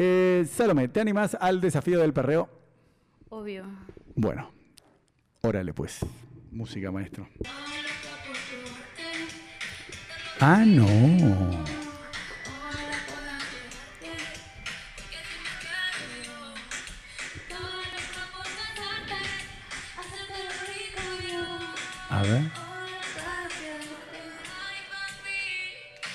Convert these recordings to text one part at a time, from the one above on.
Eh, Salomé, ¿te animas al desafío del perreo? Obvio. Bueno, órale pues. Música, maestro. Ah, no. A ver.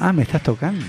Ah, me estás tocando.